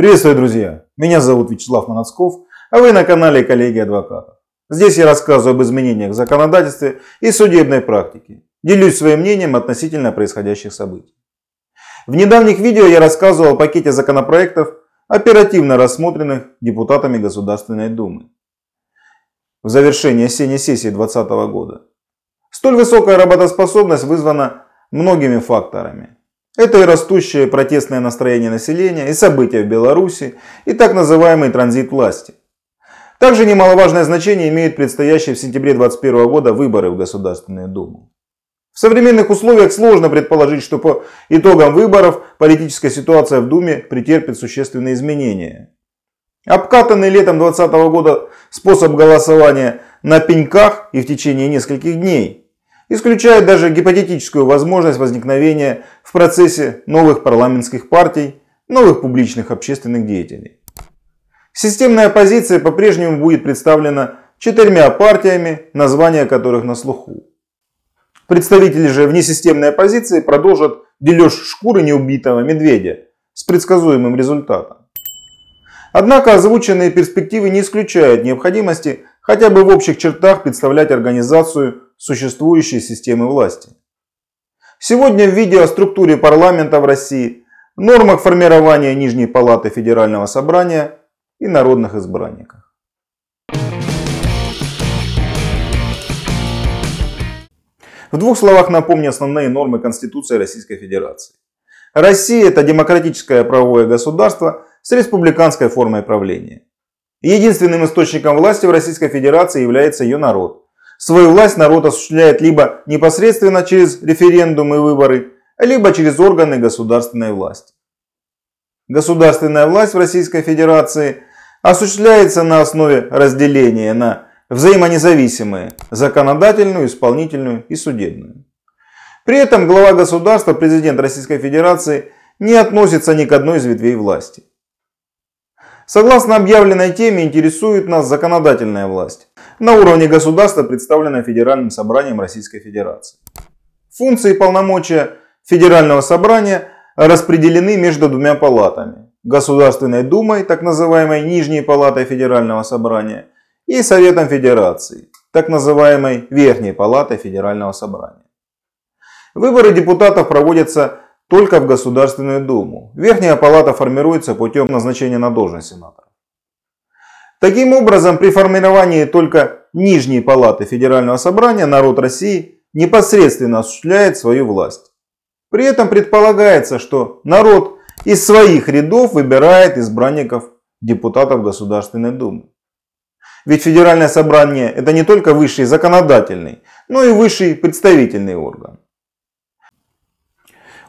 Приветствую, друзья! Меня зовут Вячеслав Манацков, а вы на канале Коллеги Адвокатов. Здесь я рассказываю об изменениях в законодательстве и судебной практике. Делюсь своим мнением относительно происходящих событий. В недавних видео я рассказывал о пакете законопроектов, оперативно рассмотренных депутатами Государственной Думы в завершении осенней сессии 2020 года. Столь высокая работоспособность вызвана многими факторами. Это и растущее протестное настроение населения, и события в Беларуси, и так называемый транзит власти. Также немаловажное значение имеют предстоящие в сентябре 2021 года выборы в Государственную Думу. В современных условиях сложно предположить, что по итогам выборов политическая ситуация в Думе претерпит существенные изменения. Обкатанный летом 2020 года способ голосования на пеньках и в течение нескольких дней исключает даже гипотетическую возможность возникновения в процессе новых парламентских партий, новых публичных общественных деятелей. Системная оппозиция по-прежнему будет представлена четырьмя партиями, названия которых на слуху. Представители же внесистемной оппозиции продолжат дележ шкуры неубитого медведя с предсказуемым результатом. Однако озвученные перспективы не исключают необходимости хотя бы в общих чертах представлять организацию существующей системы власти. Сегодня в видео о структуре парламента в России, нормах формирования Нижней Палаты Федерального Собрания и народных избранниках. В двух словах напомню основные нормы Конституции Российской Федерации. Россия – это демократическое правовое государство с республиканской формой правления. Единственным источником власти в Российской Федерации является ее народ. Свою власть народ осуществляет либо непосредственно через референдумы и выборы, либо через органы государственной власти. Государственная власть в Российской Федерации осуществляется на основе разделения на взаимонезависимые – законодательную, исполнительную и судебную. При этом глава государства, президент Российской Федерации, не относится ни к одной из ветвей власти. Согласно объявленной теме интересует нас законодательная власть на уровне государства, представленная Федеральным собранием Российской Федерации. Функции и полномочия Федерального собрания распределены между двумя палатами. Государственной Думой, так называемой Нижней палатой Федерального собрания, и Советом Федерации, так называемой Верхней палатой Федерального собрания. Выборы депутатов проводятся только в Государственную Думу. Верхняя палата формируется путем назначения на должность сенатора. Таким образом, при формировании только нижней палаты Федерального собрания народ России непосредственно осуществляет свою власть. При этом предполагается, что народ из своих рядов выбирает избранников депутатов Государственной Думы. Ведь Федеральное собрание это не только высший законодательный, но и высший представительный орган.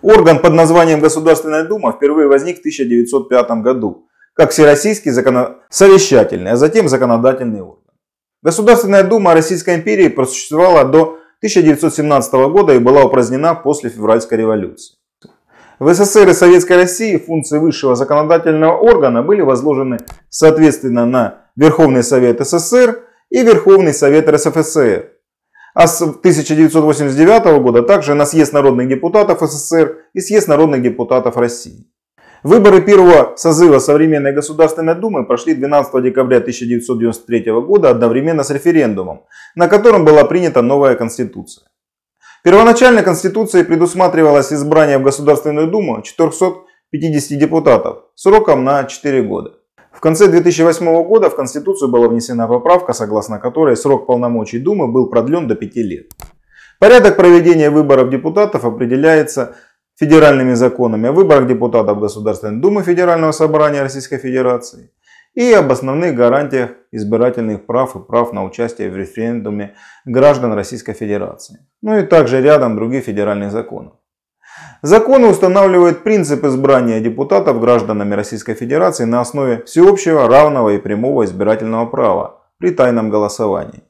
Орган под названием Государственная Дума впервые возник в 1905 году как Всероссийский законосовещательный, а затем законодательный орган. Государственная Дума Российской империи просуществовала до 1917 года и была упразднена после февральской революции. В СССР и Советской России функции высшего законодательного органа были возложены соответственно на Верховный Совет СССР и Верховный Совет РСФСР. А с 1989 года также на Съезд народных депутатов СССР и Съезд народных депутатов России. Выборы первого созыва Современной Государственной Думы прошли 12 декабря 1993 года одновременно с референдумом, на котором была принята новая Конституция. Первоначально Конституцией предусматривалось избрание в Государственную Думу 450 депутатов сроком на 4 года. В конце 2008 года в Конституцию была внесена поправка, согласно которой срок полномочий Думы был продлен до 5 лет. Порядок проведения выборов депутатов определяется федеральными законами о выборах депутатов Государственной Думы Федерального собрания Российской Федерации и об основных гарантиях избирательных прав и прав на участие в референдуме граждан Российской Федерации. Ну и также рядом других федеральных законов. Законы устанавливают принцип избрания депутатов гражданами Российской Федерации на основе всеобщего, равного и прямого избирательного права при тайном голосовании.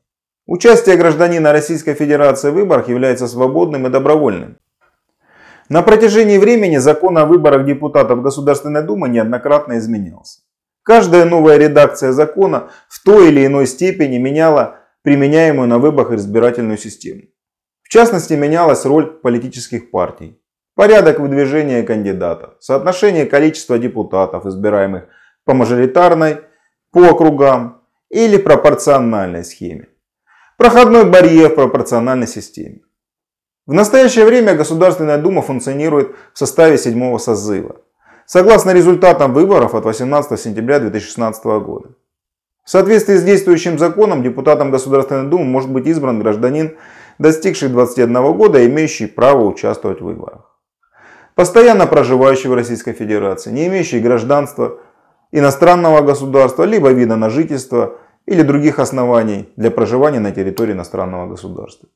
Участие гражданина Российской Федерации в выборах является свободным и добровольным. На протяжении времени закон о выборах депутатов Государственной Думы неоднократно изменялся. Каждая новая редакция закона в той или иной степени меняла применяемую на выборах избирательную систему. В частности, менялась роль политических партий. порядок выдвижения кандидатов, соотношение количества депутатов, избираемых по мажоритарной, по округам или пропорциональной схеме. Проходной барьер в пропорциональной системе. В настоящее время Государственная Дума функционирует в составе седьмого созыва, согласно результатам выборов от 18 сентября 2016 года. В соответствии с действующим законом депутатом Государственной Думы может быть избран гражданин, достигший 21 года, имеющий право участвовать в выборах. Постоянно проживающий в Российской Федерации, не имеющий гражданства иностранного государства, либо вида на жительство или других оснований для проживания на территории иностранного государства.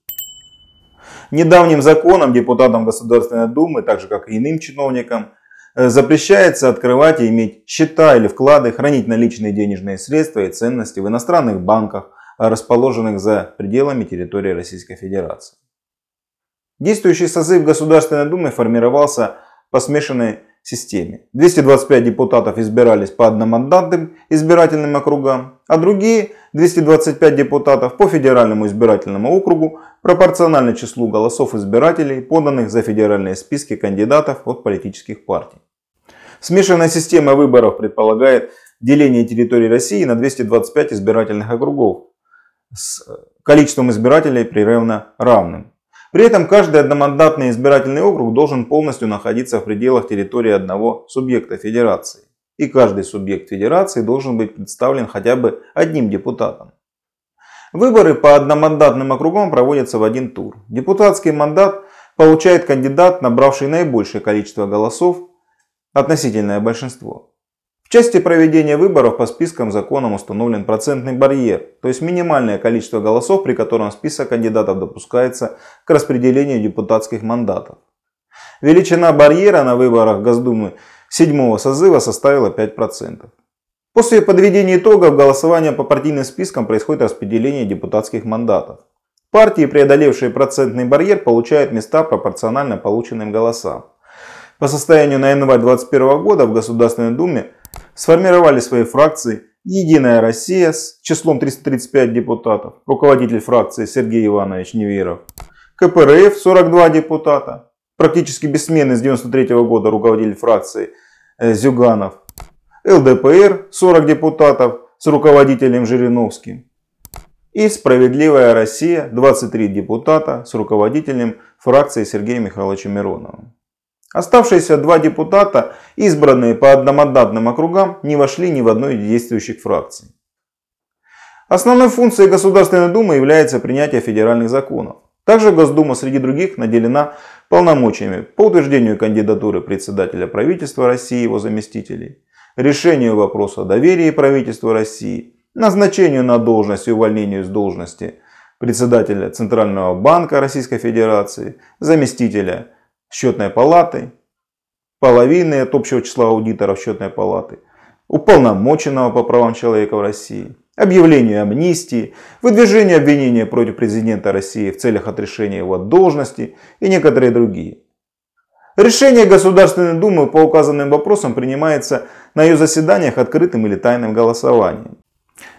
Недавним законом депутатам Государственной Думы, так же как и иным чиновникам, э, запрещается открывать и иметь счета или вклады, хранить наличные денежные средства и ценности в иностранных банках, расположенных за пределами территории Российской Федерации. Действующий созыв Государственной Думы формировался по смешанной системе. 225 депутатов избирались по одномандатным избирательным округам, а другие 225 депутатов по федеральному избирательному округу пропорционально числу голосов избирателей, поданных за федеральные списки кандидатов от политических партий. Смешанная система выборов предполагает деление территории России на 225 избирательных округов с количеством избирателей прерывно равным. При этом каждый одномандатный избирательный округ должен полностью находиться в пределах территории одного субъекта федерации. И каждый субъект федерации должен быть представлен хотя бы одним депутатом. Выборы по одномандатным округам проводятся в один тур. Депутатский мандат получает кандидат, набравший наибольшее количество голосов, относительное большинство. В части проведения выборов по спискам законом установлен процентный барьер, то есть минимальное количество голосов, при котором список кандидатов допускается к распределению депутатских мандатов. Величина барьера на выборах Госдумы седьмого созыва составила 5%. После подведения итогов голосования по партийным спискам происходит распределение депутатских мандатов. Партии, преодолевшие процентный барьер, получают места пропорционально полученным голосам. По состоянию на январь 2021 года в Государственной Думе сформировали свои фракции «Единая Россия» с числом 335 депутатов, руководитель фракции Сергей Иванович Неверов, КПРФ 42 депутата, практически бессменный с 1993 года руководитель фракции э, Зюганов, ЛДПР 40 депутатов с руководителем Жириновским и «Справедливая Россия» 23 депутата с руководителем фракции Сергеем Михайловичем Мироновым. Оставшиеся два депутата, избранные по одномандатным округам, не вошли ни в одну из действующих фракций. Основной функцией Государственной Думы является принятие федеральных законов. Также Госдума среди других наделена полномочиями по утверждению кандидатуры председателя правительства России и его заместителей, решению вопроса о доверии правительству России, назначению на должность и увольнению с должности председателя Центрального банка Российской Федерации, заместителя счетной палаты, половины от общего числа аудиторов счетной палаты, уполномоченного по правам человека в России, объявлению амнистии, выдвижению обвинения против президента России в целях отрешения его от должности и некоторые другие. Решение Государственной Думы по указанным вопросам принимается на ее заседаниях открытым или тайным голосованием.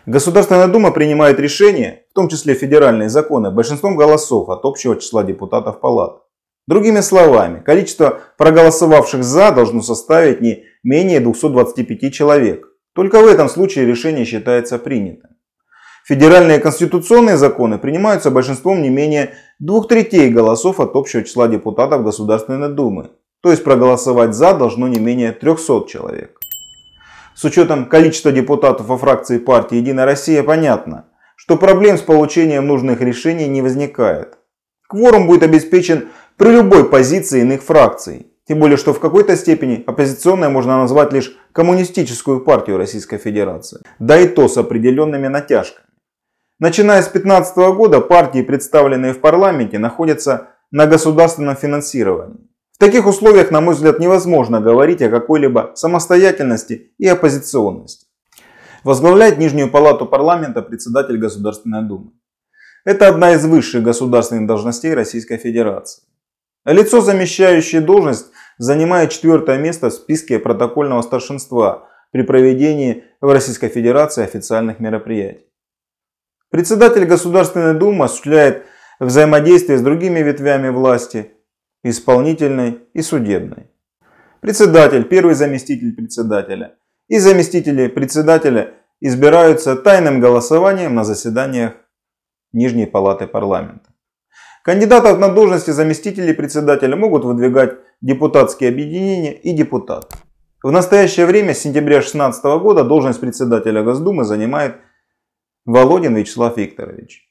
Государственная Дума принимает решения, в том числе федеральные законы, большинством голосов от общего числа депутатов палат. Другими словами, количество проголосовавших «за» должно составить не менее 225 человек. Только в этом случае решение считается принятым. Федеральные конституционные законы принимаются большинством не менее двух третей голосов от общего числа депутатов Государственной Думы. То есть проголосовать «за» должно не менее 300 человек. С учетом количества депутатов во фракции партии «Единая Россия» понятно, что проблем с получением нужных решений не возникает. Кворум будет обеспечен при любой позиции иных фракций. Тем более, что в какой-то степени оппозиционной можно назвать лишь коммунистическую партию Российской Федерации. Да и то с определенными натяжками. Начиная с 2015 года партии, представленные в парламенте, находятся на государственном финансировании. В таких условиях, на мой взгляд, невозможно говорить о какой-либо самостоятельности и оппозиционности. Возглавляет Нижнюю палату парламента председатель Государственной Думы. Это одна из высших государственных должностей Российской Федерации. Лицо, замещающее должность, занимает четвертое место в списке протокольного старшинства при проведении в Российской Федерации официальных мероприятий. Председатель Государственной Думы осуществляет взаимодействие с другими ветвями власти исполнительной и судебной. Председатель, первый заместитель председателя и заместители председателя избираются тайным голосованием на заседаниях Нижней Палаты Парламента. Кандидатов на должности заместителей председателя могут выдвигать депутатские объединения и депутаты. В настоящее время, с сентября 2016 года, должность председателя Госдумы занимает Володин Вячеслав Викторович.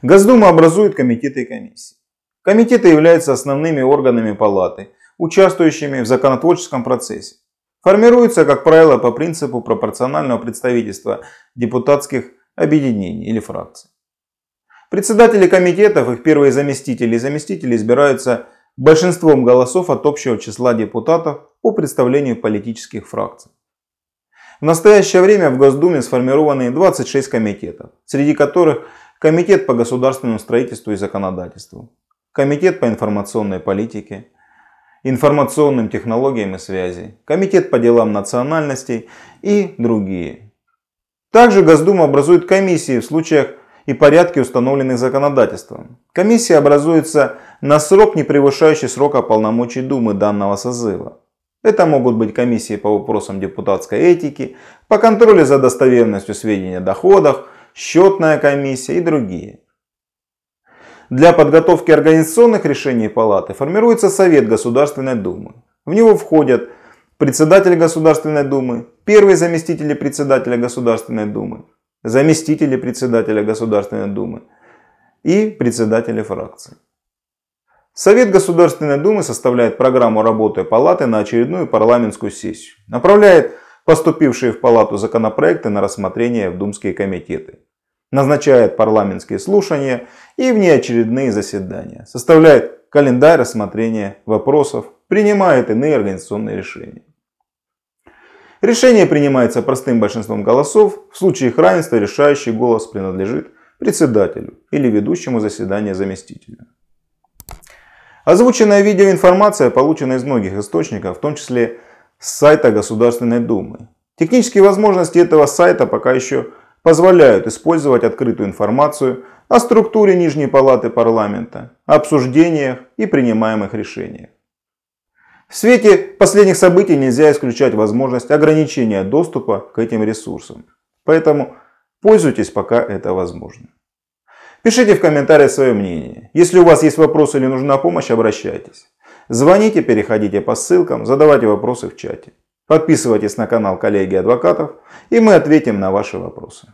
Госдума образует комитеты и комиссии. Комитеты являются основными органами палаты, участвующими в законотворческом процессе. Формируются, как правило, по принципу пропорционального представительства депутатских объединений или фракций. Председатели комитетов, их первые заместители и заместители избираются большинством голосов от общего числа депутатов по представлению политических фракций. В настоящее время в Госдуме сформированы 26 комитетов, среди которых Комитет по государственному строительству и законодательству, Комитет по информационной политике, информационным технологиям и связи, Комитет по делам национальностей и другие. Также Госдума образует комиссии в случаях и порядке, установленных законодательством. Комиссия образуется на срок, не превышающий срока полномочий Думы данного созыва. Это могут быть комиссии по вопросам депутатской этики, по контролю за достоверностью сведений о доходах, счетная комиссия и другие. Для подготовки организационных решений Палаты формируется Совет Государственной Думы. В него входят председатель Государственной Думы, первый заместитель председателя Государственной Думы, заместители председателя Государственной Думы и председатели фракций. Совет Государственной Думы составляет программу работы Палаты на очередную парламентскую сессию, направляет поступившие в Палату законопроекты на рассмотрение в думские комитеты, назначает парламентские слушания и внеочередные заседания, составляет календарь рассмотрения вопросов, принимает иные организационные решения. Решение принимается простым большинством голосов. В случае их равенства решающий голос принадлежит председателю или ведущему заседания заместителю. Озвученная видеоинформация получена из многих источников, в том числе с сайта Государственной Думы. Технические возможности этого сайта пока еще позволяют использовать открытую информацию о структуре Нижней Палаты Парламента, обсуждениях и принимаемых решениях. В свете последних событий нельзя исключать возможность ограничения доступа к этим ресурсам. Поэтому пользуйтесь, пока это возможно. Пишите в комментариях свое мнение. Если у вас есть вопросы или нужна помощь, обращайтесь. Звоните, переходите по ссылкам, задавайте вопросы в чате. Подписывайтесь на канал коллеги адвокатов, и мы ответим на ваши вопросы.